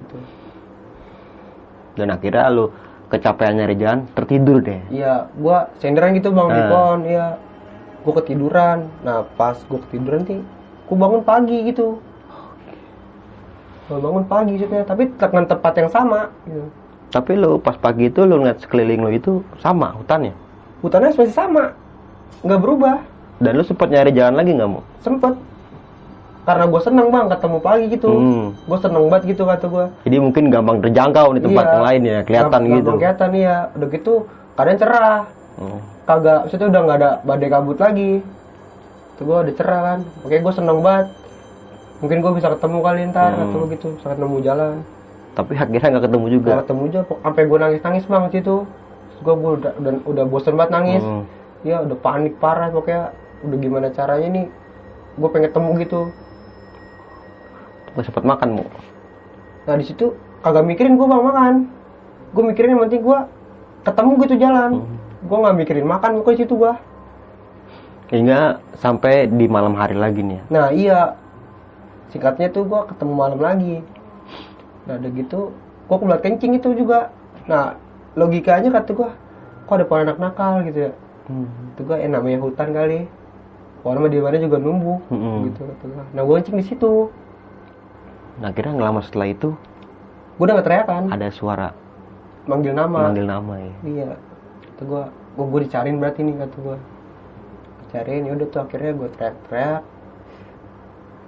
gitu Dan akhirnya lu kecapean nyari jalan, tertidur deh. iya gue senderan gitu bang di Ah. pohon iya gue ketiduran nah pas gue ketiduran sih gue bangun pagi gitu Gua bangun pagi gitu tapi dengan tempat yang sama gitu. Tapi lu pas pagi itu lu ngeliat sekeliling lu itu sama hutannya. hutannya masih sama nggak berubah Dan lu sempet nyari jalan lagi nggak mau? sempet karena gue seneng bang ketemu pagi gitu Hmm. gue seneng banget gitu kata gue Jadi mungkin gampang terjangkau di tempat Iya. yang lain ya, kelihatan Gampang- gitu. gampang kelihatan iya udah gitu keadaan cerah Hmm. kagak maksudnya udah nggak ada badai kabut lagi tuh gue udah cerah kan makanya gue seneng banget mungkin gue bisa ketemu kali ntar Hmm. kata gue gitu bisa ketemu jalan Tapi akhirnya nggak ketemu juga. Gak ketemu juga sampai gue nangis nangis banget itu gue udah, udah udah bosen banget nangis Hmm. ya udah panik parah pokoknya udah gimana caranya nih gue pengen ketemu gitu Gak sempet makan mau. nah di situ kagak mikirin gue bang makan gue mikirin yang penting gue ketemu gitu jalan Hmm. gue nggak mikirin makan pokoknya situ gue Hingga sampai di malam hari lagi nih. ya. nah iya singkatnya tuh gue ketemu malam lagi nah udah gitu gue kebelat kencing itu juga. Nah logikanya kata gue kok ada anak nakal gitu ya? Hmm. itu gue eh, namanya hutan kali. Pohon mah di mana juga numbuh Mm-mm. gitu kata gue nah gue kencing di situ. Nah akhirnya nggak lama setelah itu gue udah teriakan. ada suara manggil nama. manggil nama ya. iya. Kata gue gue gue dicariin berarti nih kata gue dicariin ya udah tuh akhirnya gue teriak-teriak.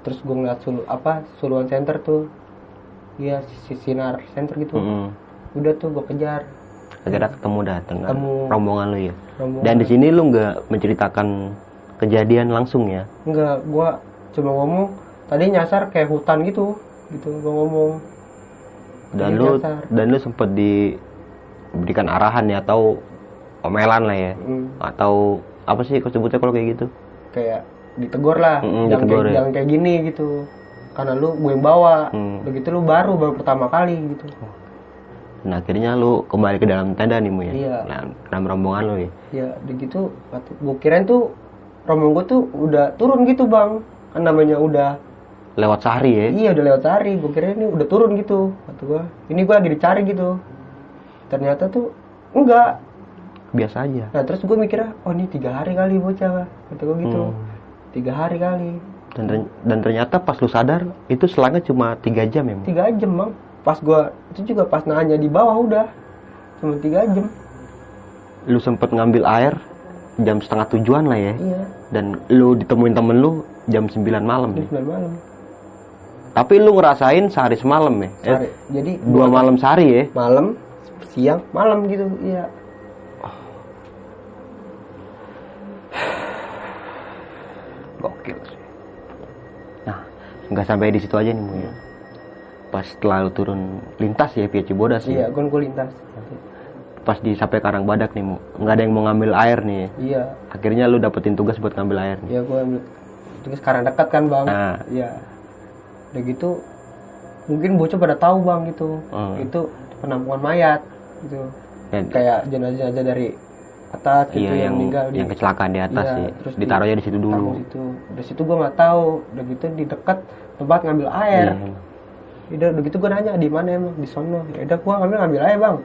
Terus gue ngeliat sulu apa suluan center tuh iya si sinar center gitu Mm-mm. udah tuh gue kejar Akhirnya ketemu dah dengan Ketemu. rombongan lu ya. rombongan Dan di sini lu nggak menceritakan kejadian langsung ya. enggak gue cuma ngomong tadi nyasar kayak hutan gitu gitu gue ngomong Dan lu nyasar. dan lu sempet diberikan arahan ya atau omelan lah ya. Hmm, Atau apa sih kau sebutnya kalau kayak gitu? kayak ditegur lah Mm-mm, jangan ditegur kayak, ya. jangan kayak gini gitu karena lu gue yang bawa Hmm. begitu lu baru baru pertama kali gitu Nah akhirnya lu kembali ke dalam tenda nih mu ya. Iya. Nah, dalam rombongan lu ya. ya begitu gue kirain tuh rombong gue tuh udah turun gitu bang kan namanya udah Lewat sehari ya. iya udah lewat sehari gue kira ini udah turun gitu kata gue ini gue lagi dicari gitu ternyata tuh enggak Biasa aja. nah terus gue mikirnya oh ini tiga hari kali bocah kata gue gitu Hmm. tiga hari kali Dan, dan ternyata pas lu sadar itu selangnya cuma tiga jam ya. Tiga jam bang pas gue itu juga pas nanya di bawah udah cuma tiga jam Lu sempet ngambil air jam setengah tujuan lah ya. iya Dan lu ditemuin temen lu jam 9 malam jam nih. sembilan malam Tapi lu ngerasain sehari semalam ya. Eh, Sehari. jadi dua malam sehari ya. malam siang malam gitu iya Gokil sih. Nah, nggak sampai di situ aja nih mu ya. Pas setelah lu turun lintas ya via Cibodas iya ya. gue gue lintas Pas di sampai Karang Badak nih mu, nggak ada yang mau ngambil air nih. ya. iya Akhirnya lu dapetin tugas buat ngambil air nih. ya gue ambil terus sekarang dekat kan bang Nah. iya udah gitu mungkin bocah pada tahu bang gitu Hmm. itu penampungan mayat gitu Ya, kayak jenazah-jenazah dari atas gitu iya yang, yang meninggal di yang kecelakaan di atas Iya, sih. terus di- Ditaruhnya di situ dulu. situ dari situ gue nggak tahu udah gitu di dekat tempat ngambil air Iya. udah gitu gue nanya di mana emang di sono ya udah gue ngambil ngambil air bang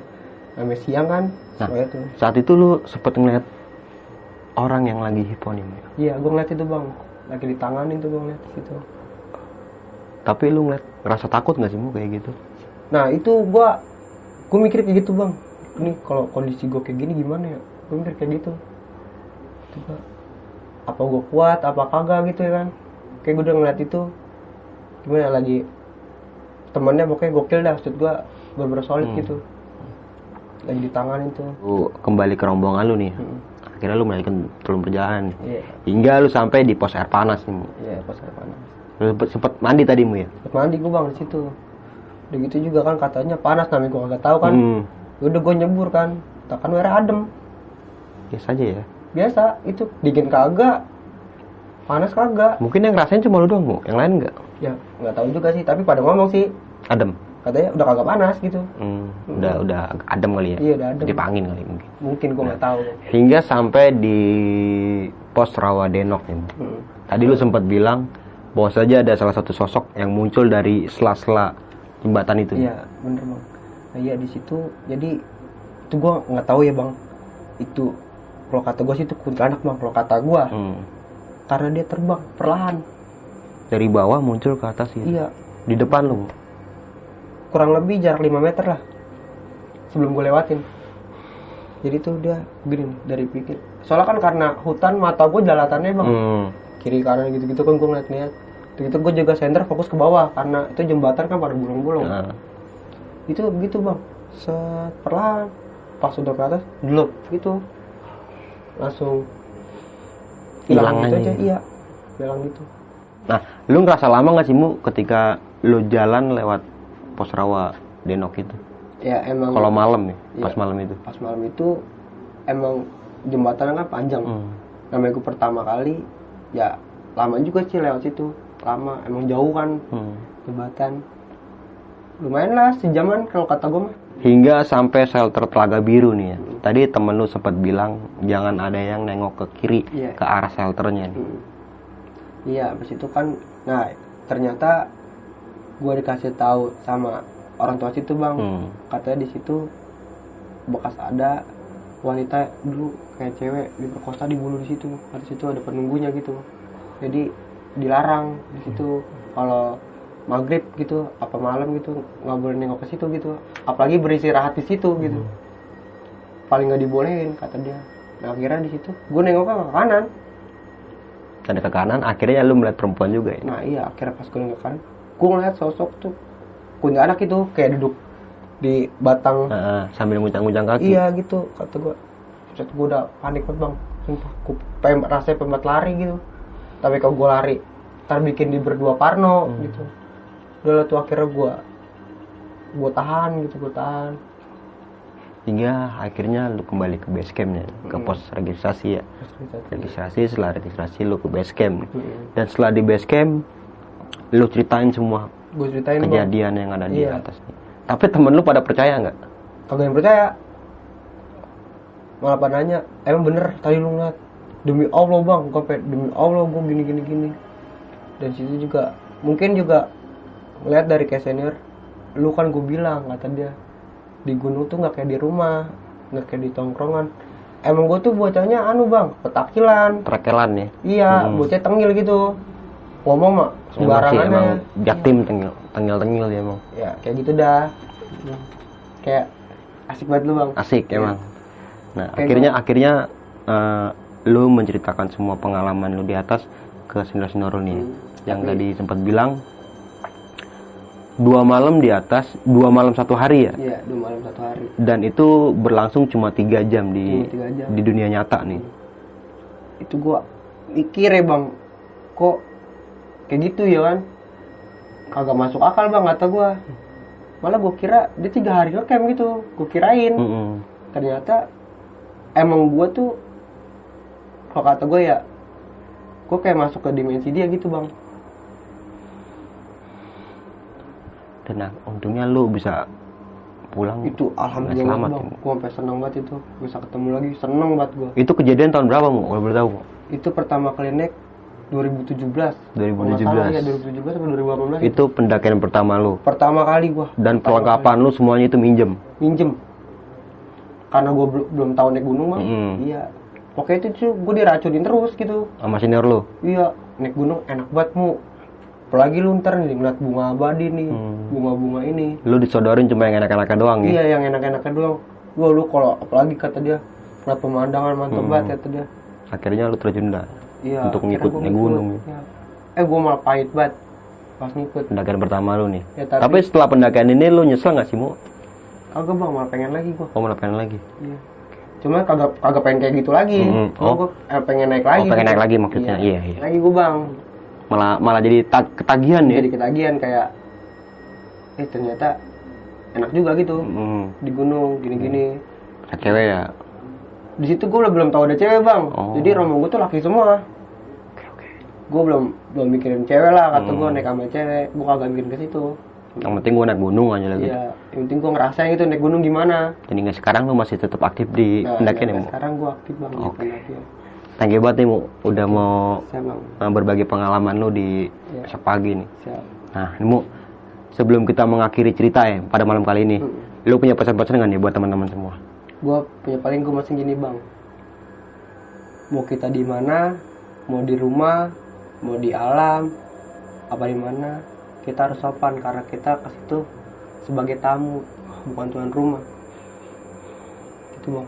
ngambil siang kan Nah. tuh Saat itu lu sempet ngeliat orang yang lagi hiponim. ya? iya gue ngeliat itu bang lagi ditanganin tuh gue ngeliat di situ Tapi lu ngeliat ngerasa takut nggak sih mu kayak gitu? Nah itu gua gue mikir kayak gitu bang. Ini kalau kondisi gue kayak gini gimana ya? Gue mikir kayak gitu. Coba apa gue kuat apa kagak gitu ya kan? Kayak gue udah ngeliat itu gimana lagi temennya pokoknya gokil dah maksud gue bener solid Hmm. gitu lagi ditanganin tuh Lu kembali ke rombongan lu nih. Hmm. Akhirnya lu melanjutkan turun perjalanan. iya Hingga lu sampai di pos air panas nih iya pas air panas Lu sempet, sempet mandi tadi mu ya? Sempet mandi gue bang di situ udah gitu juga kan katanya panas namanya gue kagak tahu kan Hmm. udah gue nyebur kan takkan air adem Biasa aja ya. biasa itu dingin kagak panas kagak Mungkin yang ngerasain cuma lu doang mu. Yang lain nggak? ya nggak tahu juga sih tapi pada ngomong sih Adem. katanya udah kagak panas gitu Hmm. Udah udah adem kali ya. iya udah adem Dip angin kali mungkin. mungkin gue nggak tahu Hingga sampai di pos Rawadenok nih. Mu. Hmm. Tadi lu sempat bilang bahwa saja ada salah satu sosok yang muncul dari sela-sela jembatan itu. iya bener bang nah, iya di situ jadi itu gue nggak tahu ya bang itu kalau kata gue sih itu kuntilanak bang kalau kata gue Hmm. karena dia terbang perlahan. Dari bawah muncul ke atas gitu. iya. Di depan lu. kurang lebih jarak 5 meter lah. Sebelum gue lewatin. Jadi tuh dia gini dari pikir. Soalnya kan karena hutan mata gue jalatannya bang. Hmm. kiri kanan gitu-gitu kan gue ngeliat-ngeliat gitu gue juga senter fokus ke bawah. Karena itu jembatan kan pada bolong-bolong Nah, itu gitu bang. Set perlahan. Pas udah ke atas gelap gitu langsung Hilang gitu aja. aja iya hilang gitu Nah, lu ngerasa lama nggak sih mu ketika lu jalan lewat pos rawa Denok itu? ya emang Kalau malam nih, pas Iya. malam itu. pas malam itu emang jembatan kan panjang Hmm. namanya gue pertama kali ya lama juga sih lewat situ lama emang jauh kan Hmm. jembatan lumayan lah sejaman kalau kata gue mah Hingga sampai shelter Telaga Biru nih ya. Tadi temen lu sempat bilang jangan ada yang nengok ke kiri Iya. ke arah shelternya nih. Hmm. iya habis itu kan nah ternyata gue dikasih tahu sama orang tua situ bang Hmm. katanya di situ bekas ada wanita dulu kayak cewek diperkosa dibunuh di situ di situ ada penunggunya gitu jadi dilarang di situ kalau maghrib gitu apa malam gitu nggak boleh nengok ke situ gitu apalagi beristirahat di situ gitu paling nggak dibolehin kata dia nah akhirnya di situ gue nengoknya ke kanan Ada ke kanan, akhirnya lu melihat perempuan juga ya. nah iya akhirnya pas gue nengok ke kanan gue ngeliat sosok tuh kuntilanak itu kayak duduk di batang Heeh, sambil nguncang-nguncang kaki. Iya gitu kata gue. Set gue udah panik banget bang. Sumpah, gue pengen rasanya pengen banget lari gitu. Tapi kalau gue lari, ntar bikin di berdua Parno Hmm. gitu. Udah tuh akhirnya gue gue tahan gitu, gue tahan. Hingga akhirnya lu kembali ke base campnya, ke Hmm. pos registrasi ya. Registrasi, setelah registrasi lu ke base camp. Hmm. Dan setelah di base camp, lu ceritain semua Gue ceritain bang, kejadian yang ada di Iya. atas nih. Tapi temen lu pada percaya nggak? kagak yang percaya. Malah pada nanya, emang bener tadi lu ngeliat demi Allah bang, gue demi Allah gue gini gini gini. Dan situ juga mungkin juga ngeliat dari kayak senior, lu kan gue bilang kata dia di gunung tuh nggak kayak di rumah, nggak kayak di tongkrongan. Emang gue tuh bocahnya anu bang, petakilan. Trekelan ya. Iya, Hmm. bocah tengil gitu. Ngomong sih, sembarangan emang aja. jaktim tengil tengil tengil ya emang. Ya kayak gitu dah. Kayak asik banget lu bang. Asik emang. Nah Kayak akhirnya akhirnya eh, lu menceritakan semua pengalaman lu di atas ke senior-senior lu nih. Hmm. Yang Tapi- tadi sempat bilang dua malam di atas, dua malam satu hari ya. Iya, dua malam satu hari. Dan itu berlangsung cuma tiga jam di Cuma tiga jam. di dunia nyata nih. itu gua mikir ya bang kok kayak gitu ya kan kagak masuk akal bang kata gua malah gua kira dia tiga hari ngecamp gitu gua kirain Mm-mm. ternyata emang gua tuh kalau kata gua ya gua kayak masuk ke dimensi dia gitu bang Dan nah, untungnya lu bisa pulang. itu alhamdulillah selamat bang ya. gua sampai seneng banget itu bisa ketemu lagi seneng banget gua Itu kejadian tahun berapa mu? Kalau boleh tahu. Itu pertama kali naik 2017 Kalau nggak 2017. salah ya 2017 atau 2018 Itu pendakian pertama lu. pertama kali gua Dan perlengkapan lu semuanya itu minjem. minjem karena gue belum belum tahu naik gunung bang Mm-mm. iya pokoknya itu tuh gue diracunin terus gitu Sama senior lu. iya naik gunung enak banget mu apalagi lu ntar nih ngeliat bunga abadi nih Hmm. bunga-bunga ini Lu disodorin cuma yang enak-enaknya doang ya. iya yang enak-enaknya doang gua lu kalau apalagi kata dia ngeliat pemandangan mantap Hmm. banget kata dia Akhirnya lu terjun dah. iya Untuk ngikut gua naik gunung. Iya. eh gue malah pahit banget pas ngikut Pendakian pertama lu nih. ya Tapi, tapi, setelah pendakian ini lu nyesel gak sih mu? kagak bang malah pengen lagi gua Oh malah pengen lagi. Iya. Cuma kagak kagak pengen kayak gitu lagi. Mm-mm. Cuma Oh. gua eh, pengen naik lagi. pengen gitu. naik lagi maksudnya. Iya, iya. Lagi gua bang. Malah malah jadi tag- ketagihan ya. Jadi ketagihan kayak eh ternyata enak juga gitu Hmm. di gunung gini-gini. Ada cewek ya. Di situ gua belum tahu ada cewek bang. Oh. Jadi rombong gua tuh laki semua. Gua belum belum mikirin cewek lah kata gua Hmm. naik sama cewek. Gua kagak mikirin ke situ. Yang penting gua naik gunung aja lagi. Iya. Yang penting gua ngerasain gitu naik gunung gimana. Jadi nggak sekarang lu masih tetap aktif di Nah, pendakian ya sekarang gua aktif bang di Oke. pendakian. Thank you banget nih mu. Udah mau Siap uh, berbagi pengalaman lu di besok pagi nih. Siap. Nah, ini mu sebelum kita mengakhiri cerita ya pada malam kali ini, Hmm. lu punya pesan-pesan nggak nih buat teman-teman semua? gua punya paling gue masih gini bang mau kita di mana mau di rumah mau di alam apa di mana kita harus sopan karena kita ke situ sebagai tamu bukan tuan rumah gitu bang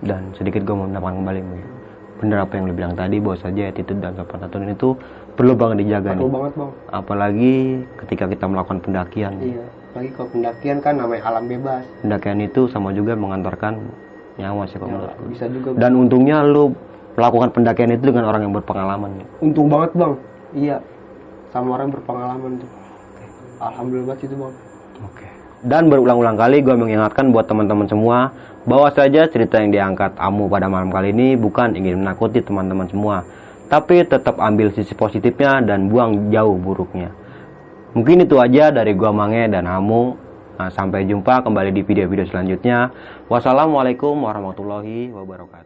dan sedikit gue mau menambahkan kembali Mu. Bener apa yang lu bilang tadi bahwa saja attitude dan sopan santun itu perlu banget dijaga perlu nih banget bang apalagi ketika kita melakukan pendakian iya lagi kalau pendakian kan namanya alam bebas pendakian itu sama juga mengantarkan nyawa sih kalau Ya, menurut gue. bisa juga Bang. dan untungnya lu melakukan pendakian itu dengan orang yang berpengalaman nih. untung banget bang iya sama orang berpengalaman tuh alhamdulillah itu bang Oke. Dan berulang-ulang kali gue mengingatkan buat teman-teman semua bahwa saja cerita yang diangkat Amu pada malam kali ini bukan ingin menakuti teman-teman semua, tapi tetap ambil sisi positifnya dan buang jauh buruknya. Mungkin itu aja dari gua Mange dan Amu. Nah, sampai jumpa kembali di video-video selanjutnya. Wassalamualaikum warahmatullahi wabarakatuh.